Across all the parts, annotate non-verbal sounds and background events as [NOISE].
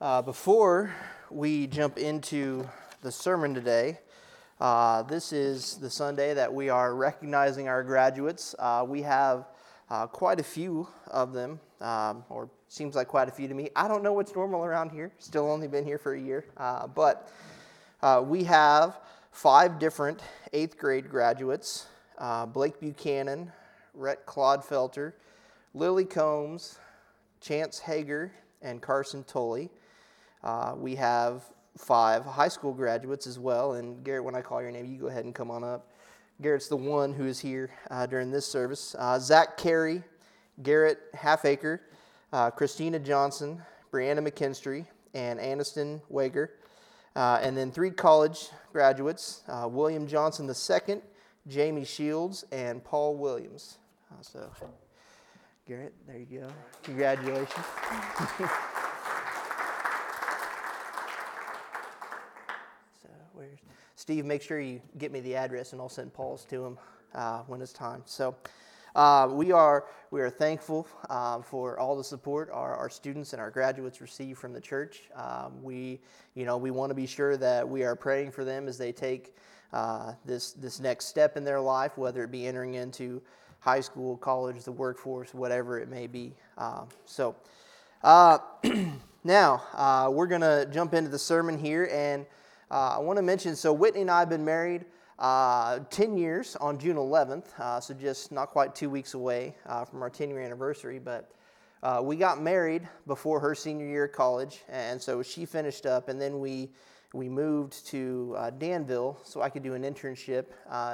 Uh, before we jump into the sermon today, uh, this is the Sunday that we are recognizing our graduates. Uh, we have uh, quite a few of them, um, or seems like quite a few to me. I don't know what's normal around here, still only been here for a year, uh, but uh, we have five different eighth grade graduates Blake Buchanan, Rhett Clodfelter, Lily Combs, Chance Hager, and Carson Tully. Uh, we have five high school graduates as well. And Garrett, when I call your name, you go ahead and come on up. Garrett's the one who is here uh, during this service. Uh, Zach Carey, Garrett Halfacre, uh, Christina Johnson, Brianna McKinstry, and Aniston Wager. Uh, and then three college graduates uh, William Johnson II, Jamie Shields, and Paul Williams. so, Garrett, there you go. Congratulations. [LAUGHS] Steve? Make sure you get me the address, and I'll send Paul's to him uh, when it's time. So. Uh, we are we are thankful uh, for all the support our, our students and our graduates receive from the church. Um, we you know we want to be sure that we are praying for them as they take uh, this this next step in their life, whether it be entering into high school, college, the workforce, whatever it may be. Uh, so [CLEARS THROAT] now we're gonna jump into the sermon here and. Uh, I want to mention so Whitney and I have been married uh, 10 years on June 11th, uh, so just not quite two weeks away uh, from our 10 year anniversary. But uh, we got married before her senior year of college, and so she finished up, and then we we moved to uh, Danville so I could do an internship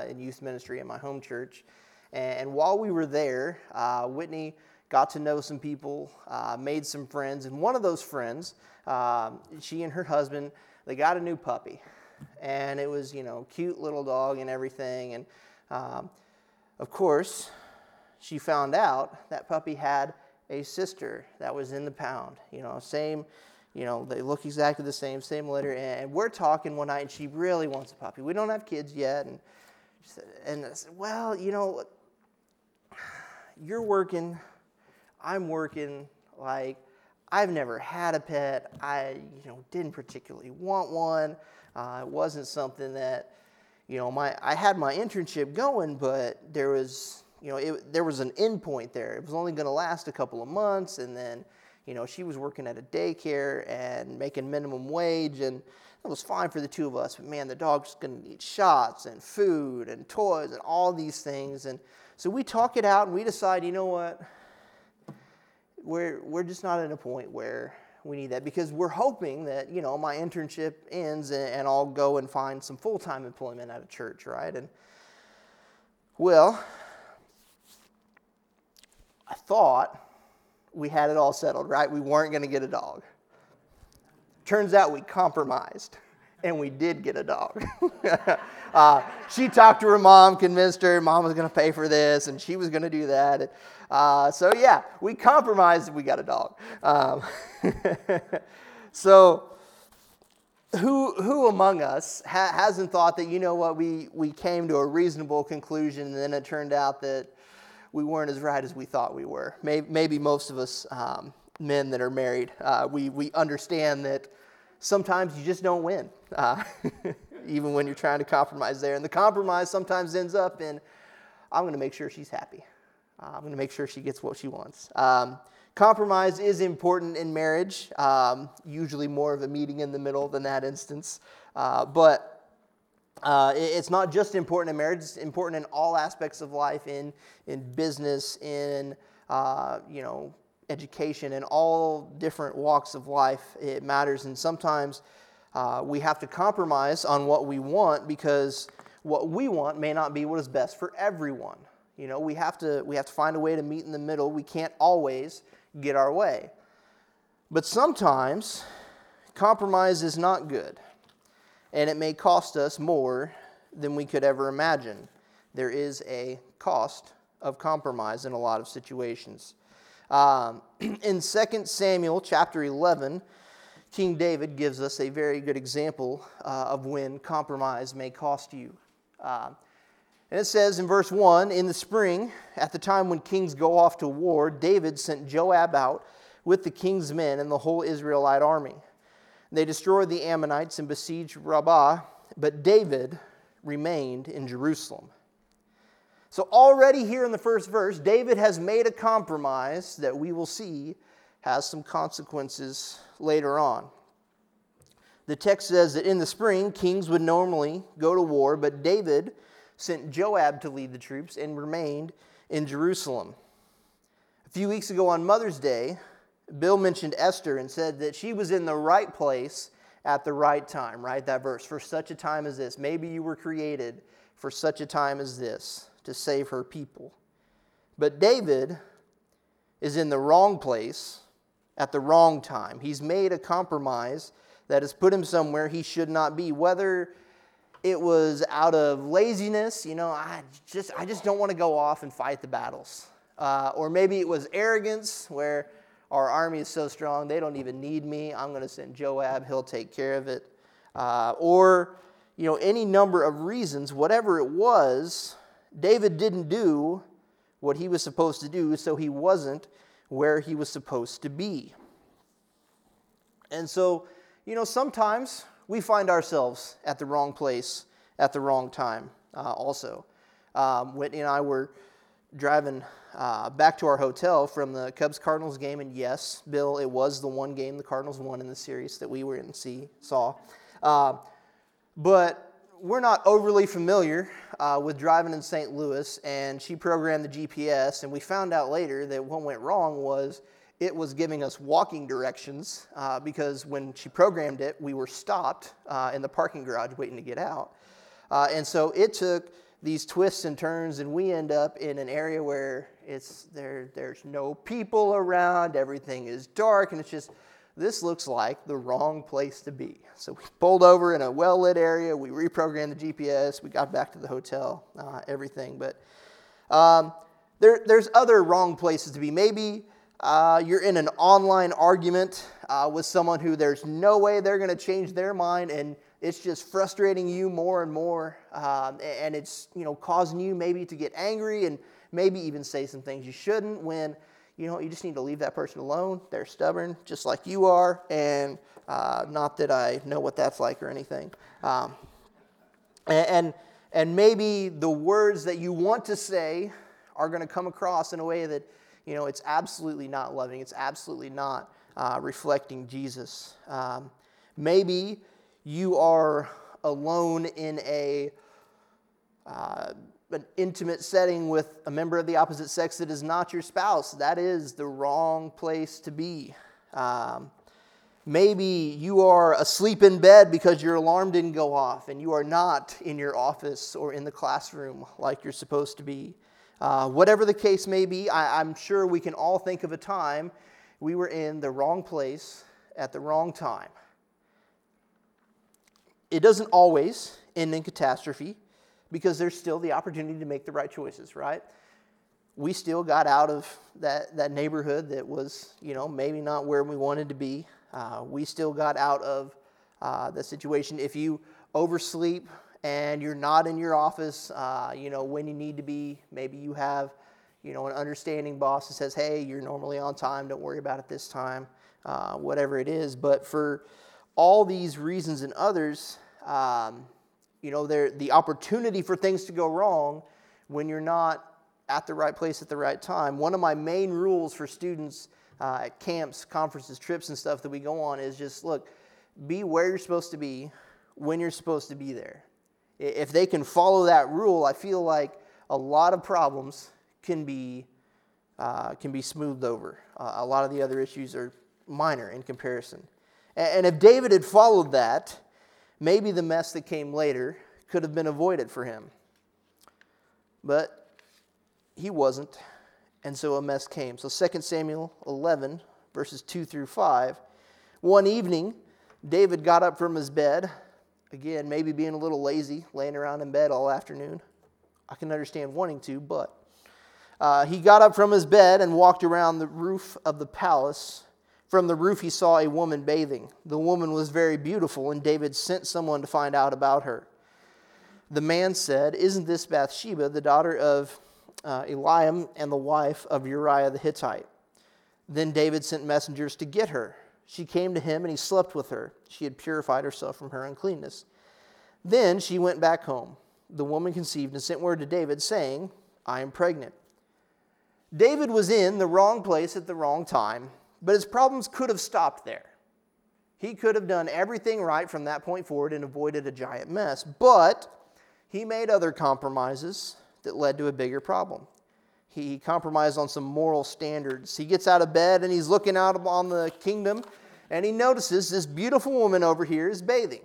in youth ministry at my home church. And, and while we were there, Whitney got to know some people, made some friends, and one of those friends, she and her husband they got a new puppy, and it was you know cute little dog and everything. And um, of course, she found out that puppy had a sister that was in the pound. You know, same. You know, they look exactly the same, same litter. And we're talking one night, and she really wants a puppy. We don't have kids yet, and said, and I said, well, you know, you're working, I'm working. Like, I've never had a pet. I, you know, didn't particularly want one. Uh, it wasn't something that, you know, my I had my internship going, but there was, you know, it, there was an end point there. It was only going to last a couple of months, and then, you know, she was working at a daycare and making minimum wage, and it was fine for the two of us. But man, the dog's going to need shots and food and toys and all these things, and so we talk it out and we decide, you know what we're, we're just not at a point where we need that because we're hoping that, you know, my internship ends and, and I'll go and find some full time employment at a church, right? And, well, I thought we had it all settled, right? We weren't going to get a dog. Turns out we compromised and we did get a dog. [LAUGHS] uh, she talked to her mom, convinced her mom was going to pay for this, and she was going to do that. Uh, so yeah, we compromised. We got a dog. Um, [LAUGHS] so who who among us ha- hasn't thought that you know what we we came to a reasonable conclusion, and then it turned out that we weren't as right as we thought we were. Maybe, maybe most of us um, men that are married, uh, we we understand that sometimes you just don't win, uh, [LAUGHS] even when you're trying to compromise there. And the compromise sometimes ends up in, I'm going to make sure she's happy. Uh, I'm going to make sure she gets what she wants. Um, compromise is important in marriage, um, usually more of a meeting in the middle than that instance. Uh, but uh, it's not just important in marriage, it's important in all aspects of life, in, in business, in, uh, you know, education in all different walks of life. It matters, and sometimes uh, we have to compromise on what we want because what we want may not be what is best for everyone. You know, we have to we have to find a way to meet in the middle. We can't always get our way. But sometimes compromise is not good, and it may cost us more than we could ever imagine. There is a cost of compromise in a lot of situations. Um, [CLEARS THROAT] in 2 Samuel chapter 11, King David gives us a very good example uh, of when compromise may cost you. Uh, and it says in verse 1 In the spring, at the time when kings go off to war, David sent Joab out with the king's men and the whole Israelite army. They destroyed the Ammonites and besieged Rabbah, but David remained in Jerusalem. So, already here in the first verse, David has made a compromise that we will see has some consequences later on. The text says that in the spring, kings would normally go to war, but David sent Joab to lead the troops and remained in Jerusalem. A few weeks ago on Mother's Day, Bill mentioned Esther and said that she was in the right place at the right time, right? That verse, for such a time as this. Maybe you were created for such a time as this to save her people. But David is in the wrong place at the wrong time. He's made a compromise that has put him somewhere he should not be, whether it was out of laziness, you know, I just, I just don't want to go off and fight the battles. Uh, or maybe it was arrogance, where our army is so strong, they don't even need me. I'm going to send Joab, he'll take care of it. Uh, or, you know, any number of reasons, whatever it was, David didn't do what he was supposed to do, so he wasn't where he was supposed to be. And so, you know, sometimes we find ourselves at the wrong place at the wrong time uh, also. Um, Whitney and I were driving uh, back to our hotel from the Cubs Cardinals game, and yes, Bill, it was the one game the Cardinals won in the series that we were in see saw. Uh, but we're not overly familiar uh, with driving in St. Louis, and she programmed the GPS, and we found out later that what went wrong was it was giving us walking directions uh, because when she programmed it, we were stopped uh, in the parking garage waiting to get out. Uh, and so it took these twists and turns, and we end up in an area where it's there, there's no people around, everything is dark, and it's just this looks like the wrong place to be. So we pulled over in a well lit area. We reprogrammed the GPS. We got back to the hotel, uh, everything. But um, there, there's other wrong places to be. Maybe uh, you're in an online argument uh, with someone who there's no way they're going to change their mind, and it's just frustrating you more and more. Um, and it's you know causing you maybe to get angry and maybe even say some things you shouldn't when you know, you just need to leave that person alone. They're stubborn, just like you are, and uh, not that I know what that's like or anything. Um, and, and, and maybe the words that you want to say are going to come across in a way that, you know, it's absolutely not loving. It's absolutely not uh, reflecting Jesus. Um, maybe you are alone in a uh, an intimate setting with a member of the opposite sex that is not your spouse, that is the wrong place to be. Um, maybe you are asleep in bed because your alarm didn't go off and you are not in your office or in the classroom like you're supposed to be. Uh, whatever the case may be, I, I'm sure we can all think of a time we were in the wrong place at the wrong time. It doesn't always end in catastrophe because there's still the opportunity to make the right choices, right? We still got out of that, that neighborhood that was, you know, maybe not where we wanted to be. Uh, we still got out of uh, the situation. If you oversleep and you're not in your office, uh, you know, when you need to be, maybe you have, you know, an understanding boss that says, hey, you're normally on time, don't worry about it this time, uh, whatever it is. But for all these reasons and others, um, you know, the opportunity for things to go wrong when you're not at the right place at the right time. One of my main rules for students uh, at camps, conferences, trips, and stuff that we go on is just look, be where you're supposed to be when you're supposed to be there. If they can follow that rule, I feel like a lot of problems can be uh, can be smoothed over. Uh, a lot of the other issues are minor in comparison. And if David had followed that, maybe the mess that came later could have been avoided for him. But he wasn't, and so a mess came. So 2 Samuel 11, verses 2 through 5. One evening, David got up from his bed, again, maybe being a little lazy, laying around in bed all afternoon. I can understand wanting to, but uh, he got up from his bed and walked around the roof of the palace from the roof, he saw a woman bathing. The woman was very beautiful, and David sent someone to find out about her. The man said, Isn't this Bathsheba, the daughter of uh, Eliam and the wife of Uriah the Hittite? Then David sent messengers to get her. She came to him and he slept with her. She had purified herself from her uncleanness. Then she went back home. The woman conceived and sent word to David, saying, I am pregnant. David was in the wrong place at the wrong time, but his problems could have stopped there. He could have done everything right from that point forward and avoided a giant mess, but he made other compromises that led to a bigger problem. He compromised on some moral standards. He gets out of bed and he's looking out on the kingdom and he notices this beautiful woman over here is bathing.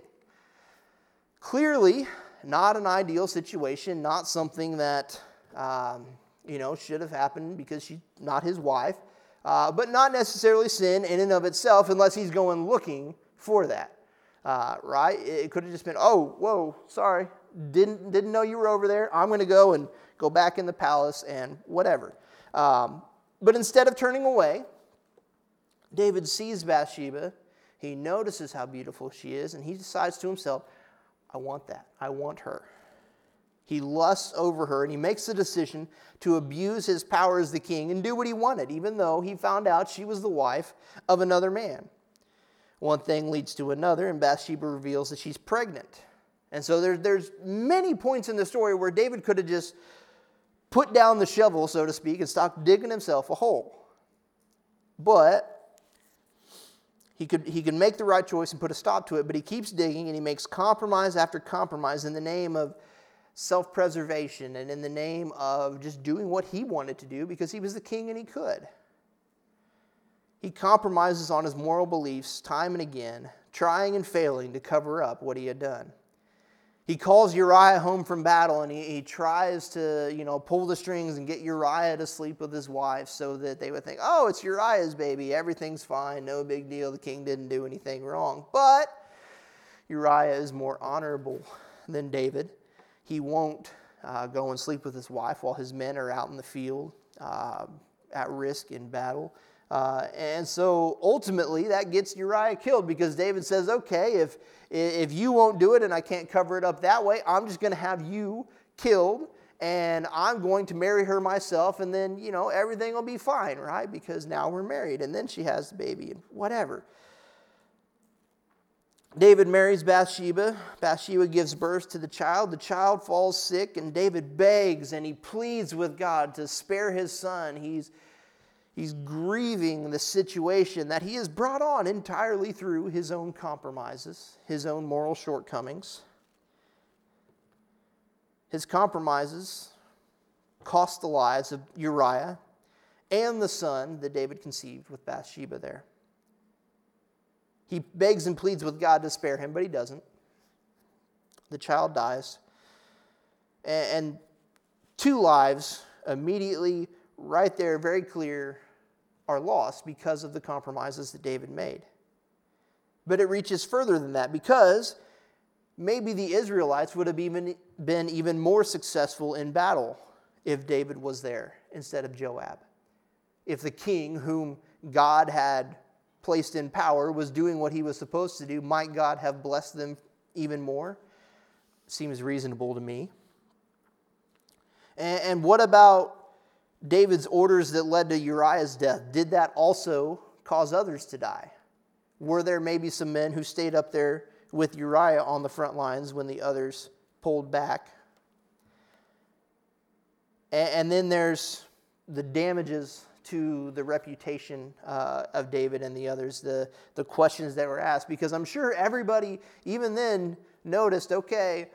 Clearly, not an ideal situation, not something that um, you know should have happened because she's not his wife, uh, but not necessarily sin in and of itself unless he's going looking for that. Uh, right? It could have just been, oh, whoa, sorry, didn't didn't know you were over there. I'm going to go and go back in the palace and whatever. Um, but instead of turning away, David sees Bathsheba. He notices how beautiful she is, and he decides to himself, I want that. I want her. He lusts over her, and he makes the decision to abuse his power as the king and do what he wanted, even though he found out she was the wife of another man. One thing leads to another, and Bathsheba reveals that she's pregnant. And so there, there's many points in the story where David could have just put down the shovel, so to speak, and stop digging himself a hole. But he could, he could make the right choice and put a stop to it, but he keeps digging and he makes compromise after compromise in the name of self preservation and in the name of just doing what he wanted to do because he was the king and he could. He compromises on his moral beliefs time and again, trying and failing to cover up what he had done he calls Uriah home from battle and he, he tries to, you know, pull the strings and get Uriah to sleep with his wife so that they would think, oh, it's Uriah's baby. Everything's fine. No big deal. The king didn't do anything wrong. But Uriah is more honorable than David. He won't uh, go and sleep with his wife while his men are out in the field uh, at risk in battle. Uh, and so ultimately, that gets Uriah killed because David says, okay, if, if you won't do it and I can't cover it up that way, I'm just going to have you killed and I'm going to marry her myself, and then, you know, everything will be fine, right? Because now we're married, and then she has the baby, and whatever. David marries Bathsheba. Bathsheba gives birth to the child. The child falls sick, and David begs and he pleads with God to spare his son. He's He's grieving the situation that he has brought on entirely through his own compromises, his own moral shortcomings. His compromises cost the lives of Uriah and the son that David conceived with Bathsheba there. He begs and pleads with God to spare him, but he doesn't. The child dies. And two lives immediately, right there, very clear, are lost because of the compromises that David made. But it reaches further than that because maybe the Israelites would have even been even more successful in battle if David was there instead of Joab. If the king whom God had placed in power was doing what he was supposed to do, might God have blessed them even more? Seems reasonable to me. And, what about David's orders that led to Uriah's death, did that also cause others to die? Were there maybe some men who stayed up there with Uriah on the front lines when the others pulled back? And then there's the damages to the reputation uh, of David and the others, the, the questions that were asked, because I'm sure everybody, even then, noticed okay,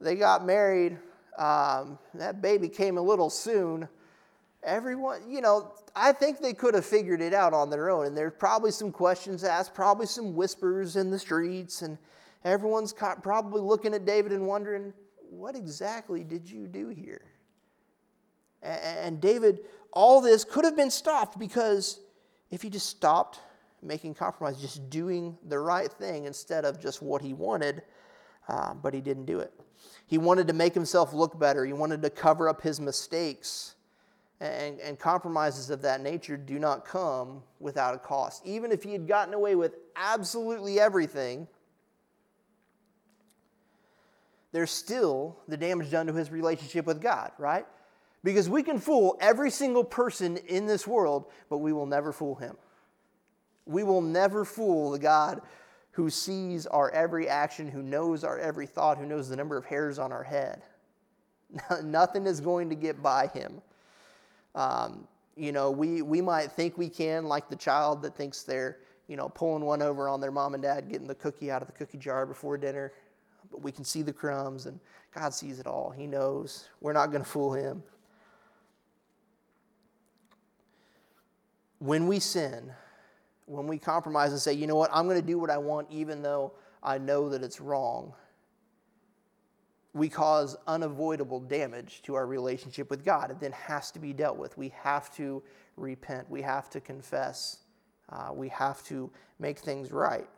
they got married, um, that baby came a little soon everyone, you know, I think they could have figured it out on their own. And there's probably some questions asked, probably some whispers in the streets, and everyone's probably looking at David and wondering, what exactly did you do here? And David, all this could have been stopped because if he just stopped making compromise, just doing the right thing instead of just what he wanted, uh, but he didn't do it. He wanted to make himself look better, he wanted to cover up his mistakes and, and, compromises of that nature do not come without a cost. Even if he had gotten away with absolutely everything, there's still the damage done to his relationship with God, right? Because we can fool every single person in this world, but we will never fool him. We will never fool the God who sees our every action, who knows our every thought, who knows the number of hairs on our head. [LAUGHS] Nothing is going to get by him. Um, you know, we, we might think we can, like the child that thinks they're, you know, pulling one over on their mom and dad, getting the cookie out of the cookie jar before dinner. But we can see the crumbs, and God sees it all. He knows. We're not going to fool him. When we sin, when we compromise and say, you know what, I'm going to do what I want even though I know that it's wrong, we cause unavoidable damage to our relationship with God. It then has to be dealt with. We have to repent, we have to confess, uh, we have to make things right.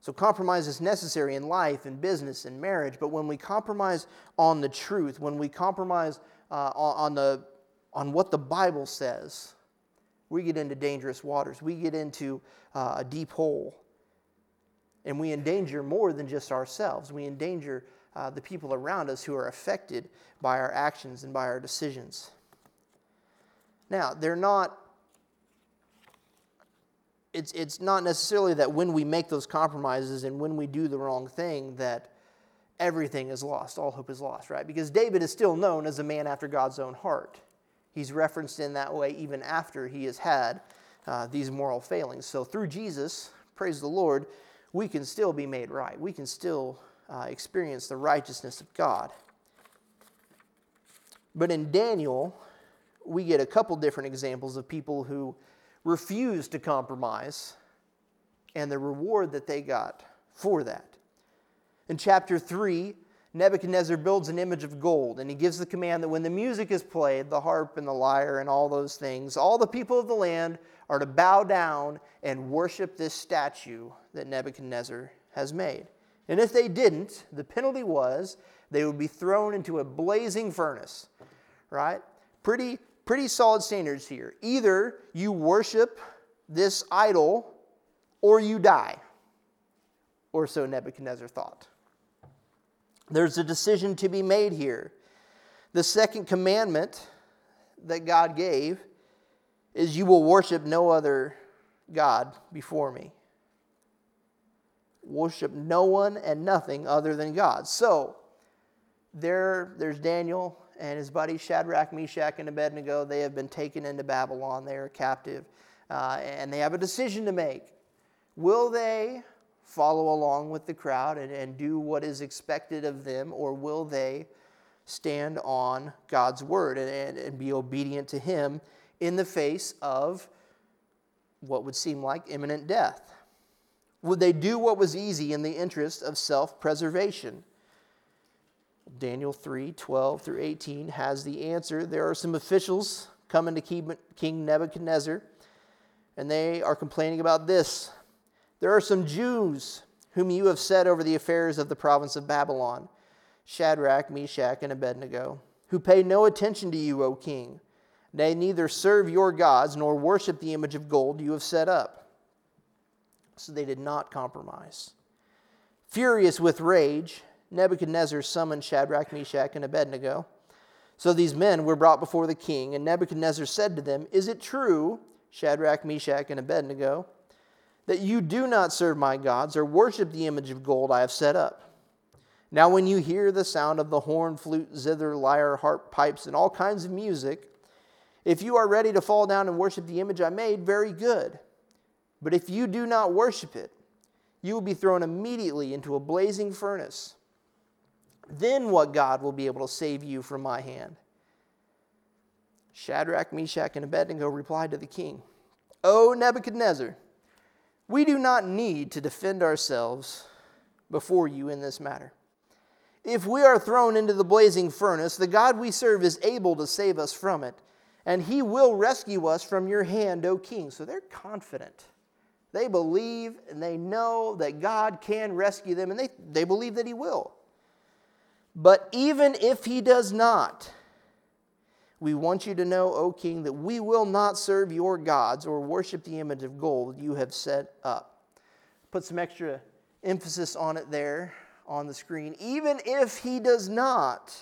So, compromise is necessary in life, in business, in marriage, but when we compromise on the truth, when we compromise uh, on, the, on what the Bible says, we get into dangerous waters. We get into uh, a deep hole. And we endanger more than just ourselves. We endanger uh, the people around us who are affected by our actions and by our decisions. Now, they're not, it's, it's not necessarily that when we make those compromises and when we do the wrong thing that everything is lost, all hope is lost, right? Because David is still known as a man after God's own heart. He's referenced in that way even after he has had uh, these moral failings. So through Jesus, praise the Lord, we can still be made right. We can still uh, experience the righteousness of God. But in Daniel, we get a couple different examples of people who refused to compromise and the reward that they got for that. In chapter 3, Nebuchadnezzar builds an image of gold, and he gives the command that when the music is played, the harp and the lyre and all those things, all the people of the land are to bow down and worship this statue that Nebuchadnezzar has made. And if they didn't, the penalty was they would be thrown into a blazing furnace, right? Pretty, pretty solid standards here. Either you worship this idol or you die, or so Nebuchadnezzar thought. There's a decision to be made here. The second commandment that God gave is you will worship no other God before me. Worship no one and nothing other than God. So, there, there's Daniel and his buddies Shadrach, Meshach, and Abednego. They have been taken into Babylon. They are captive. Uh, and they have a decision to make. Will they follow along with the crowd and, and do what is expected of them, or will they stand on God's word and, and, and be obedient to Him in the face of what would seem like imminent death? Would they do what was easy in the interest of self preservation? Daniel 3 12 through 18 has the answer. There are some officials coming to King Nebuchadnezzar, and they are complaining about this. There are some Jews whom you have set over the affairs of the province of Babylon Shadrach, Meshach, and Abednego, who pay no attention to you, O king. They neither serve your gods nor worship the image of gold you have set up. So they did not compromise. Furious with rage, Nebuchadnezzar summoned Shadrach, Meshach, and Abednego. So these men were brought before the king, and Nebuchadnezzar said to them, Is it true, Shadrach, Meshach, and Abednego? that you do not serve my gods or worship the image of gold I have set up. Now, when you hear the sound of the horn, flute, zither, lyre, harp, pipes, and all kinds of music, if you are ready to fall down and worship the image I made, very good. But if you do not worship it, you will be thrown immediately into a blazing furnace. Then what God will be able to save you from my hand? Shadrach, Meshach, and Abednego replied to the king, O Nebuchadnezzar, we do not need to defend ourselves before you in this matter. If we are thrown into the blazing furnace, the God we serve is able to save us from it, and he will rescue us from your hand, O king. So they're confident. They believe and they know that God can rescue them, and they, they believe that he will. But even if he does not, we want you to know, O king, that we will not serve your gods or worship the image of gold you have set up. Put some extra emphasis on it there on the screen. Even if he does not,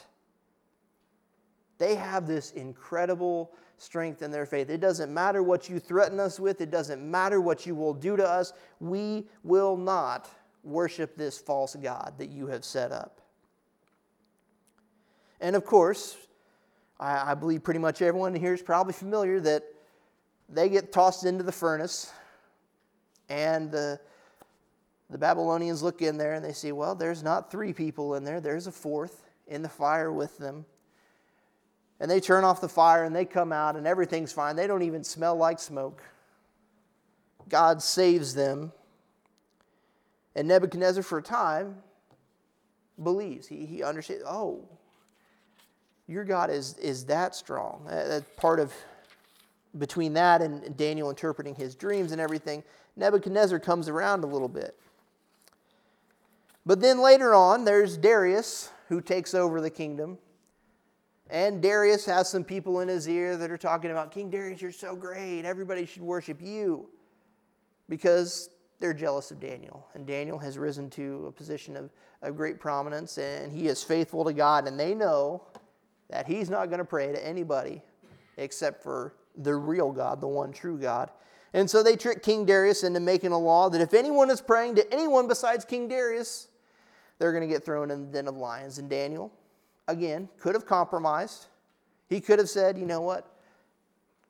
They have this incredible strength in their faith. It doesn't matter what you threaten us with, it doesn't matter what you will do to us. We will not worship this false God that you have set up. And of course, I, I believe pretty much everyone here is probably familiar that they get tossed into the furnace, and the, the Babylonians look in there and they see, well, there's not three people in there, there's a fourth in the fire with them. And they turn off the fire and they come out and everything's fine. They don't even smell like smoke. God saves them. And Nebuchadnezzar, for a time, believes. He, he understands, oh, your God is, is that strong. That's part of between that and Daniel interpreting his dreams and everything. Nebuchadnezzar comes around a little bit. But then later on, there's Darius who takes over the kingdom. And Darius has some people in his ear that are talking about, King Darius, you're so great. Everybody should worship you. Because they're jealous of Daniel. And Daniel has risen to a position of, of great prominence, and he is faithful to God. And they know that he's not going to pray to anybody except for the real God, the one true God. And so they trick King Darius into making a law that if anyone is praying to anyone besides King Darius, they're going to get thrown in the den of lions. And Daniel, again, could have compromised. He could have said, you know what,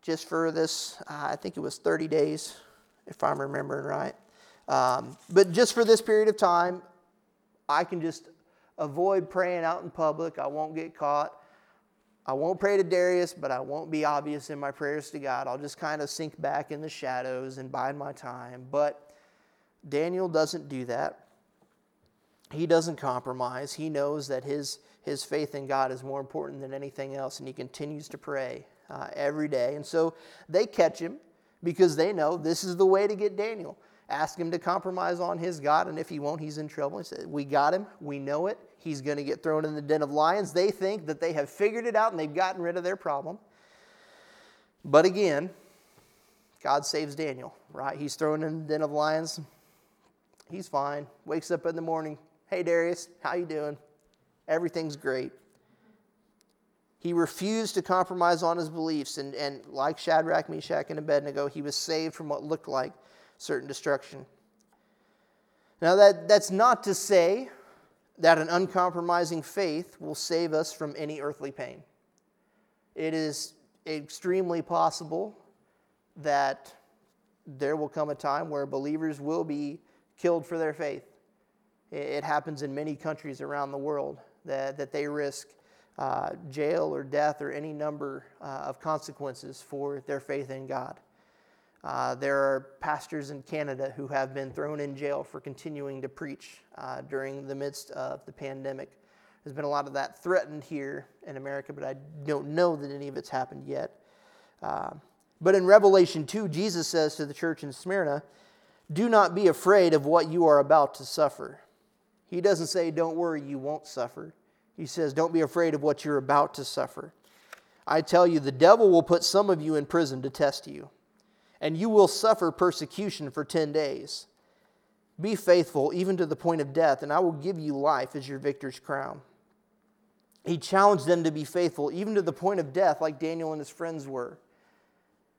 just for this, uh, I think it was 30 days, if I'm remembering right. Um, but just for this period of time, I can just avoid praying out in public. I won't get caught. I won't pray to Darius, but I won't be obvious in my prayers to God. I'll just kind of sink back in the shadows and bide my time. But Daniel doesn't do that. He doesn't compromise. He knows that his, his faith in God is more important than anything else, and he continues to pray uh, every day. And so they catch him because they know this is the way to get Daniel. Ask him to compromise on his God, and if he won't, he's in trouble. He said, We got him. We know it. He's going to get thrown in the den of lions. They think that they have figured it out and they've gotten rid of their problem. But again, God saves Daniel, right? He's thrown in the den of lions. He's fine. Wakes up in the morning. Hey Darius, how you doing? Everything's great. He refused to compromise on his beliefs, and, and like Shadrach, Meshach, and Abednego, he was saved from what looked like certain destruction. Now, that, that's not to say that an uncompromising faith will save us from any earthly pain. It is extremely possible that there will come a time where believers will be killed for their faith. It happens in many countries around the world that, that they risk uh, jail or death or any number uh, of consequences for their faith in God. Uh, there are pastors in Canada who have been thrown in jail for continuing to preach uh, during the midst of the pandemic. There's been a lot of that threatened here in America, but I don't know that any of it's happened yet. Uh, but in Revelation 2, Jesus says to the church in Smyrna, Do not be afraid of what you are about to suffer. He doesn't say, Don't worry, you won't suffer. He says, Don't be afraid of what you're about to suffer. I tell you, the devil will put some of you in prison to test you and you will suffer persecution for 10 days. Be faithful even to the point of death, and I will give you life as your victor's crown. He challenged them to be faithful even to the point of death, like Daniel and his friends were.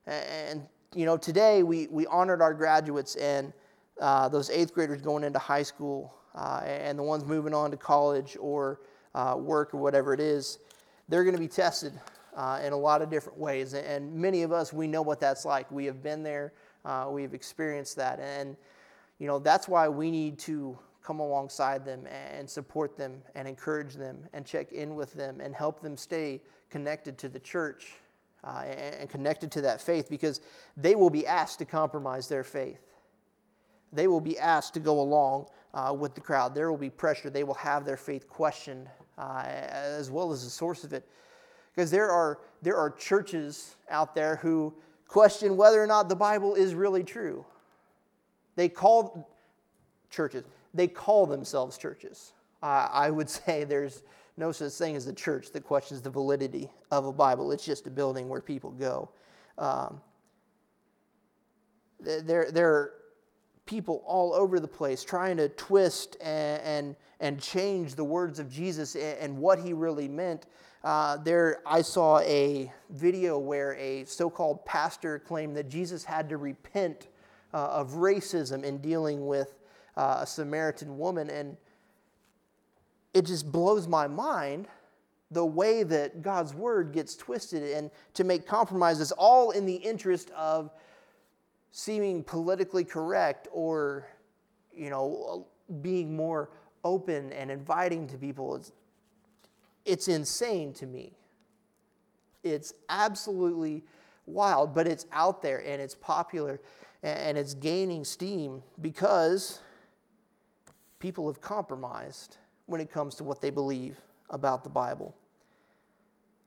And, you know, today we, we honored our graduates and uh, those eighth graders going into high school uh, and the ones moving on to college or uh, work or whatever it is. They're going to be tested uh, in a lot of different ways. And many of us, we know what that's like. We have been there, uh, we've experienced that. And, you know, that's why we need to come alongside them and support them and encourage them and check in with them and help them stay connected to the church uh, and connected to that faith because they will be asked to compromise their faith. They will be asked to go along uh, with the crowd. There will be pressure. They will have their faith questioned uh, as well as the source of it. Because there are, there are churches out there who question whether or not the Bible is really true. They call churches, they call themselves churches. Uh, I would [LAUGHS] say there's no such thing as a church that questions the validity of a Bible. It's just a building where people go. Um, there, there people all over the place trying to twist and, and, and change the words of Jesus and, and what he really meant. Uh, there, I saw a video where a so called pastor claimed that Jesus had to repent uh, of racism in dealing with uh, a Samaritan woman. And it just blows my mind the way that God's word gets twisted and to make compromises, all in the interest of seeming politically correct or, you know, uh, being more open and inviting to people. It's, it's insane to me. It's absolutely wild, but it's out there and it's popular and it's gaining steam because people have compromised when it comes to what they believe about the Bible.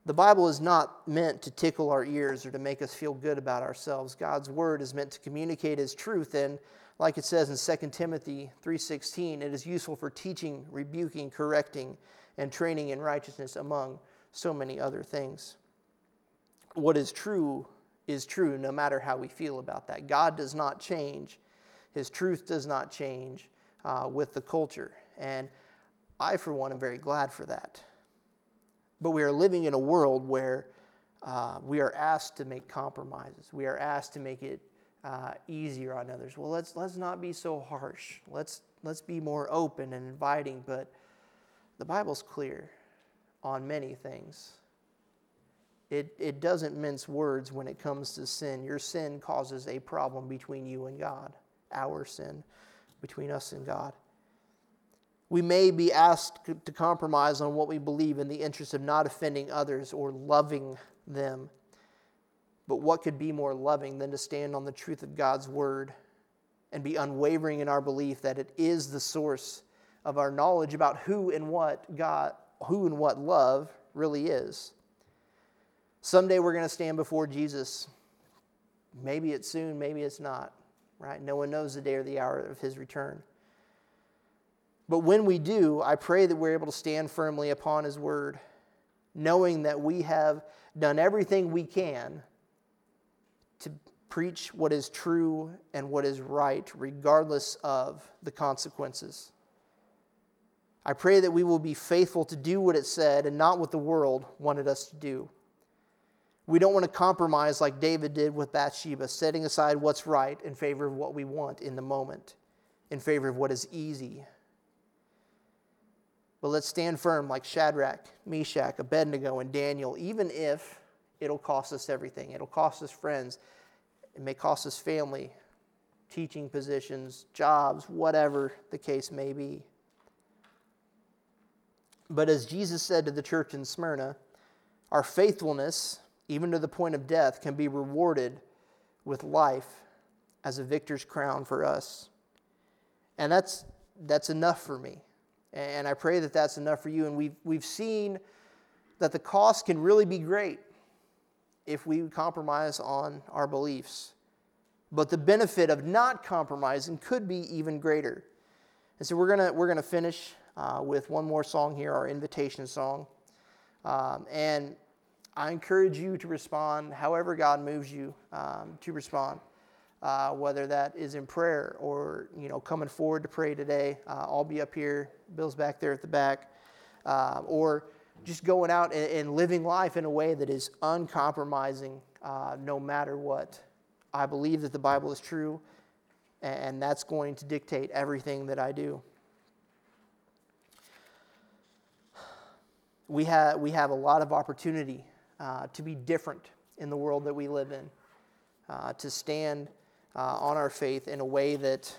The Bible is not meant to tickle our ears or to make us feel good about ourselves. God's word is meant to communicate his truth and like it says in 2 Timothy 3:16, it is useful for teaching, rebuking, correcting, and training in righteousness among so many other things. What is true is true no matter how we feel about that. God does not change. His truth does not change uh, with the culture. And I, for one, am very glad for that. But we are living in a world where uh, we are asked to make compromises. We are asked to make it uh, easier on others. Well, let's let's not be so harsh. Let's let's be more open and inviting. But the Bible's clear on many things. It it doesn't mince words when it comes to sin. Your sin causes a problem between you and God. Our sin between us and God. We may be asked to compromise on what we believe in the interest of not offending others or loving them. But what could be more loving than to stand on the truth of God's word and be unwavering in our belief that it is the source of our knowledge about who and what God, who and what love really is? Someday we're going to stand before Jesus. Maybe it's soon, maybe it's not, right? No one knows the day or the hour of his return. But when we do, I pray that we're able to stand firmly upon His word, knowing that we have done everything we can to preach what is true and what is right, regardless of the consequences. I pray that we will be faithful to do what it said and not what the world wanted us to do. We don't want to compromise like David did with Bathsheba, setting aside what's right in favor of what we want in the moment, in favor of what is easy but let's stand firm like Shadrach, Meshach, Abednego, and Daniel, even if it'll cost us everything. It'll cost us friends. It may cost us family, teaching positions, jobs, whatever the case may be. But as Jesus said to the church in Smyrna, our faithfulness, even to the point of death, can be rewarded with life as a victor's crown for us. And that's, that's enough for me. And I pray that that's enough for you. And we've, we've seen that the cost can really be great if we compromise on our beliefs. But the benefit of not compromising could be even greater. And so we're going we're gonna finish uh, with one more song here, our invitation song. Um, and I encourage you to respond however God moves you um, to respond uh, whether that is in prayer or you know coming forward to pray today. Uh, I'll be up here. Bill's back there at the back, uh, or just going out and, and, living life in a way that is uncompromising, uh, no matter what. I believe that the Bible is true, and that's going to dictate everything that I do. We have, we have a lot of opportunity uh, to be different in the world that we live in, uh, to stand uh, on our faith in a way that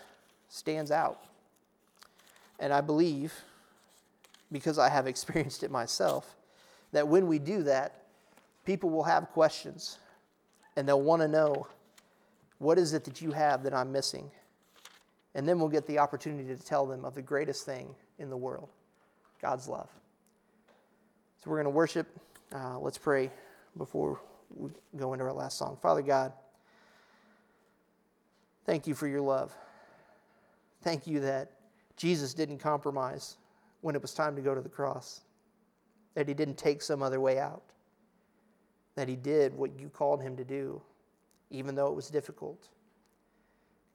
stands out. And I believe, because I have [LAUGHS] experienced it myself, that when we do that, people will have questions and they'll want to know what is it that you have that I'm missing? And then we'll get the opportunity to tell them of the greatest thing in the world God's love. So we're going to worship. Uh, let's pray before we go into our last song. Father God, Thank you for your love. Thank you that Jesus didn't compromise when it was time to go to the cross, that he didn't take some other way out, that he did what you called him to do, even though it was difficult.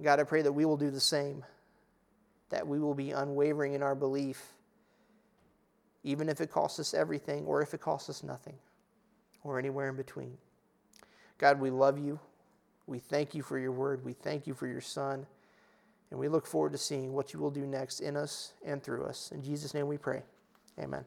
God, I pray that we will do the same, that we will be unwavering in our belief, even if it costs us everything or if it costs us nothing or anywhere in between. God, we love you. We thank you for your word. We thank you for your son. And we look forward to seeing what you will do next in us and through us. In Jesus' name we pray. Amen.